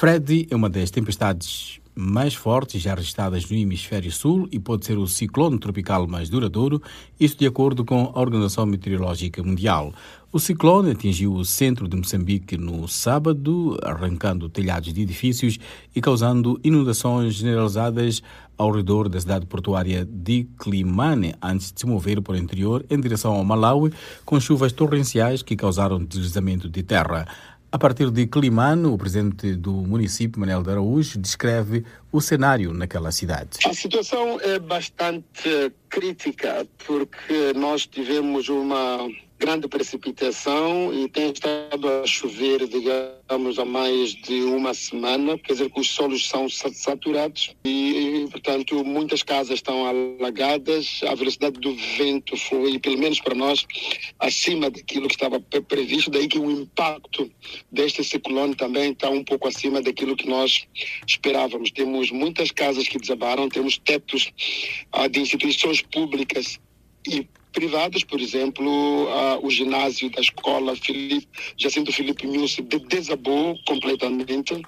Freddy é uma das tempestades mais fortes já registradas no hemisfério sul e pode ser o ciclone tropical mais duradouro, isto de acordo com a Organização Meteorológica Mundial. O ciclone atingiu o centro de Moçambique no sábado, arrancando telhados de edifícios e causando inundações generalizadas ao redor da cidade portuária de Climane, antes de se mover para o interior em direção ao Malawi, com chuvas torrenciais que causaram deslizamento de terra. A partir de Climane, o presidente do município, Manuel de Araújo, descreve o cenário naquela cidade. A situação é bastante crítica, porque nós tivemos uma grande precipitação e tem estado a chover, digamos, há mais de uma semana, quer dizer que os solos são saturados e, portanto, muitas casas estão alagadas, a velocidade do vento foi, pelo menos para nós, acima daquilo que estava previsto, daí que o impacto deste ciclone também está um pouco acima daquilo que nós esperávamos. Temos muitas casas que desabaram, temos tetos ah, de instituições públicas e privadas, por exemplo, o ginásio da escola Filipe, Jacinto Felipe Milce desabou completamente.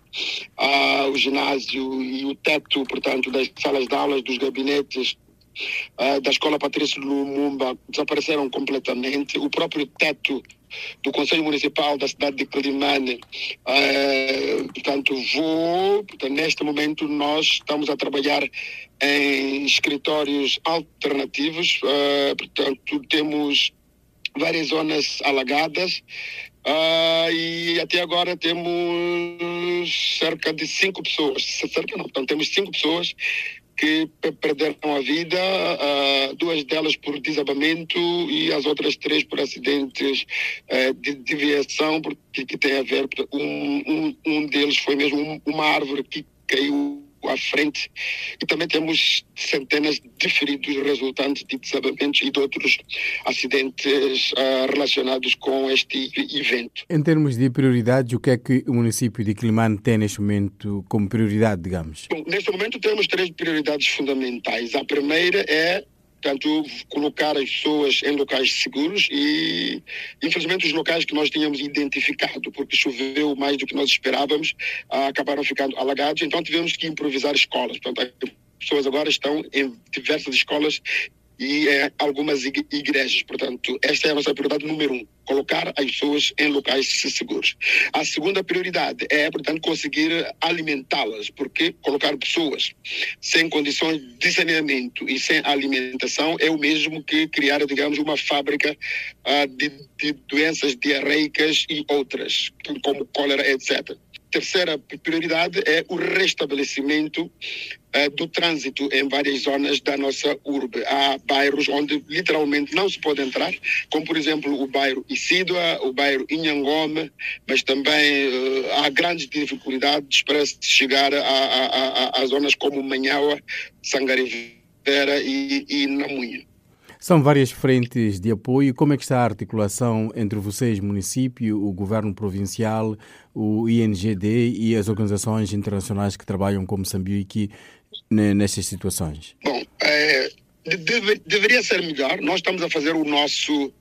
O ginásio e o teto, portanto, das salas de aulas, dos gabinetes uh, da escola Patrício Lumumba desapareceram completamente. O próprio teto do Conselho Municipal da cidade de Climane, uh, portanto, vou, portanto, neste momento nós estamos a trabalhar em escritórios alternativos, uh, portanto, temos várias zonas alagadas. Uh, e até agora temos cerca de cinco pessoas, cerca não, então temos cinco pessoas que perderam a vida, duas delas por desabamento e as outras três por acidentes uh, de deviação, porque que tem a ver, um, um, um deles foi mesmo uma árvore que caiu à frente e também temos centenas de feridos resultantes de desabamentos e de outros acidentes uh, relacionados com este evento. Em termos de prioridades, o que é que o município de Climane tem neste momento como prioridade, digamos? Bom, neste momento temos três prioridades fundamentais. A primeira é portanto, colocar as pessoas em locais seguros e, infelizmente, os locais que nós tínhamos identificado, porque choveu mais do que nós esperávamos, acabaram ficando alagados, então tivemos que improvisar escolas. Portanto, as pessoas agora estão em diversas escolas e é, algumas igrejas. Portanto, esta é a nossa prioridade número um, colocar as pessoas em locais seguros. A segunda prioridade é, portanto, conseguir alimentá-las, porque colocar pessoas sem condições de saneamento e sem alimentação é o mesmo que criar, digamos, uma fábrica uh, de, de doenças diarreicas e outras, como cólera, etc terceira prioridade é o restabelecimento do trânsito em várias zonas da nossa urbe. Há bairros onde literalmente não se pode entrar, como por exemplo o bairro Isidua, o bairro Inhangome, mas também uh, há grandes dificuldades para se chegar a, a, a, a zonas como Manhaua, Sangarivera e, e Namunha. São várias frentes de apoio. Como é que está a articulação entre vocês, município, o governo provincial, o INGD e as organizações internacionais que trabalham com Moçambique nestas situações? Bom, é, deve, deveria ser melhor. Nós estamos a fazer o nosso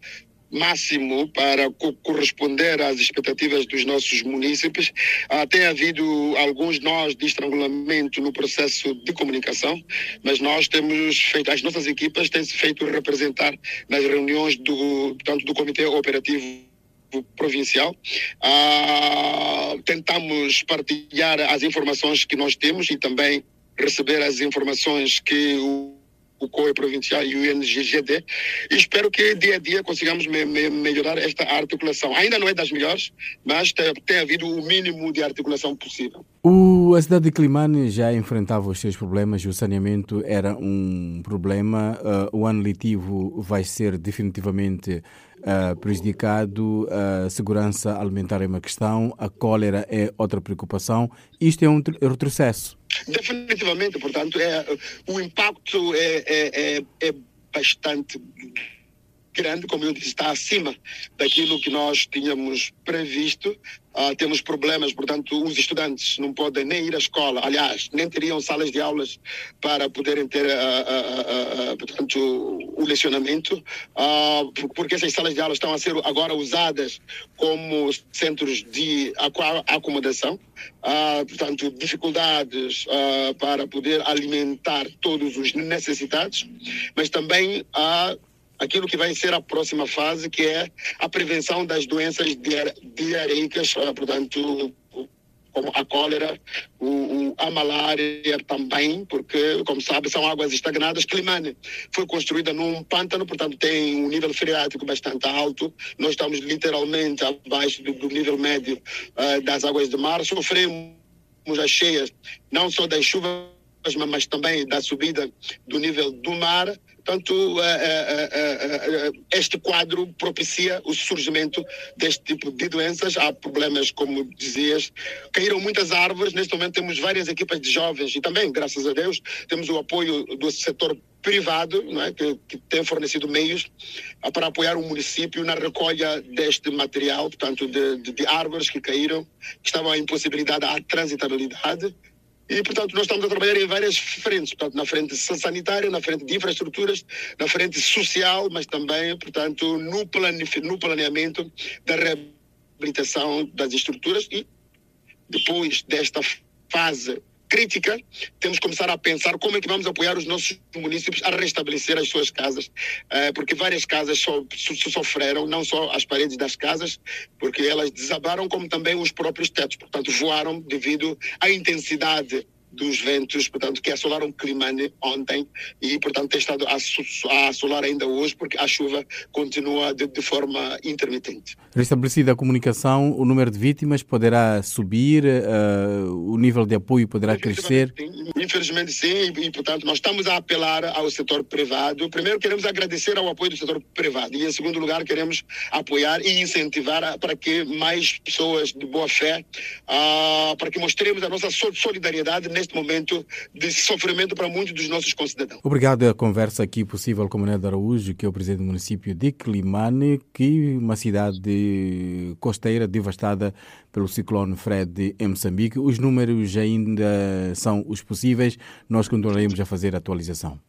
máximo para co corresponder às expectativas dos nossos munícipes. Ah, tem havido alguns nós de estrangulamento no processo de comunicação, mas nós temos feito, as nossas equipas têm se feito representar nas reuniões do, tanto do Comitê Operativo provincial. Ah, tentamos partilhar as informações que nós temos e também receber as informações que o o COE provincial e o INGGD, e espero que dia a dia consigamos me, me, melhorar esta articulação. Ainda não é das melhores, mas tem, tem havido o mínimo de articulação possível. O, a cidade de Climane já enfrentava os seus problemas, o saneamento era um problema, uh, o ano letivo vai ser definitivamente uh, prejudicado, a segurança alimentar é uma questão, a cólera é outra preocupação, isto é um retrocesso. Definitivamente, portanto, é, o impacto é, é, é, é bastante grande, como eu disse, está acima daquilo que nós tínhamos previsto. Uh, temos problemas, portanto, os estudantes não podem nem ir à escola, aliás, nem teriam salas de aulas para poderem ter, uh, uh, portanto, o lecionamento, porque essas salas de aulas estão a ser agora usadas como centros de acomodação, portanto, dificuldades para poder alimentar todos os necessitados, mas também há aquilo que vai ser a próxima fase, que é a prevenção das doenças diarreicas, ah, portanto, como a cólera, o, o, a malária também, porque, como sabe, são águas estagnadas. Climane foi construída num pântano, portanto tem um nível freático bastante alto. Nós estamos literalmente abaixo do, do nível médio uh, das águas do mar. Sofremos as cheias, não só das chuvas, mas também da subida do nível do mar. Portanto, eh, eh, eh, este quadro propicia o surgimento deste tipo de doenças. Há problemas, como dizias, caíram muitas árvores. Neste momento temos várias equipas de jovens e também, graças a Deus, temos o apoio do setor privado, é? que, que, tem fornecido meios para apoiar o município na recolha deste material, portanto, de, de, de árvores que caíram, que estavam a impossibilidade à transitabilidade e, portanto, nós estamos a trabalhar em várias frentes, portanto, na frente sanitária, na frente de infraestruturas, na frente social, mas também, portanto, no, plane... no planeamento da reabilitação das estruturas e depois desta fase crítica, temos que começar a pensar como é que vamos apoiar os nossos municípios a restabelecer as suas casas, eh, porque várias casas so, so, sofreram, não só as paredes das casas, porque elas desabaram, como também os próprios tetos, portanto, voaram devido à intensidade dos ventos, portanto, que assolaram Climane ontem e, portanto, tem estado a, assolar ainda hoje, porque a chuva continua de, de, forma intermitente. Restabelecida a comunicação, o número de vítimas poderá subir, uh, o nível de apoio poderá crescer? Sim, infelizmente sim, e, portanto, nós estamos a apelar ao setor privado. Primeiro, queremos agradecer ao apoio do setor privado e, em segundo lugar, queremos apoiar e incentivar para que mais pessoas de boa fé, uh, para que mostremos a nossa solidariedade neste momento de sofrimento para muitos dos nossos concidadãos. Obrigado a conversa aqui possível com Manuel de Araújo, que é o presidente do município de Climane, que uma cidade costeira devastada pelo ciclone Fred em Moçambique. Os números ainda são os possíveis, nós continuaremos a fazer a atualização.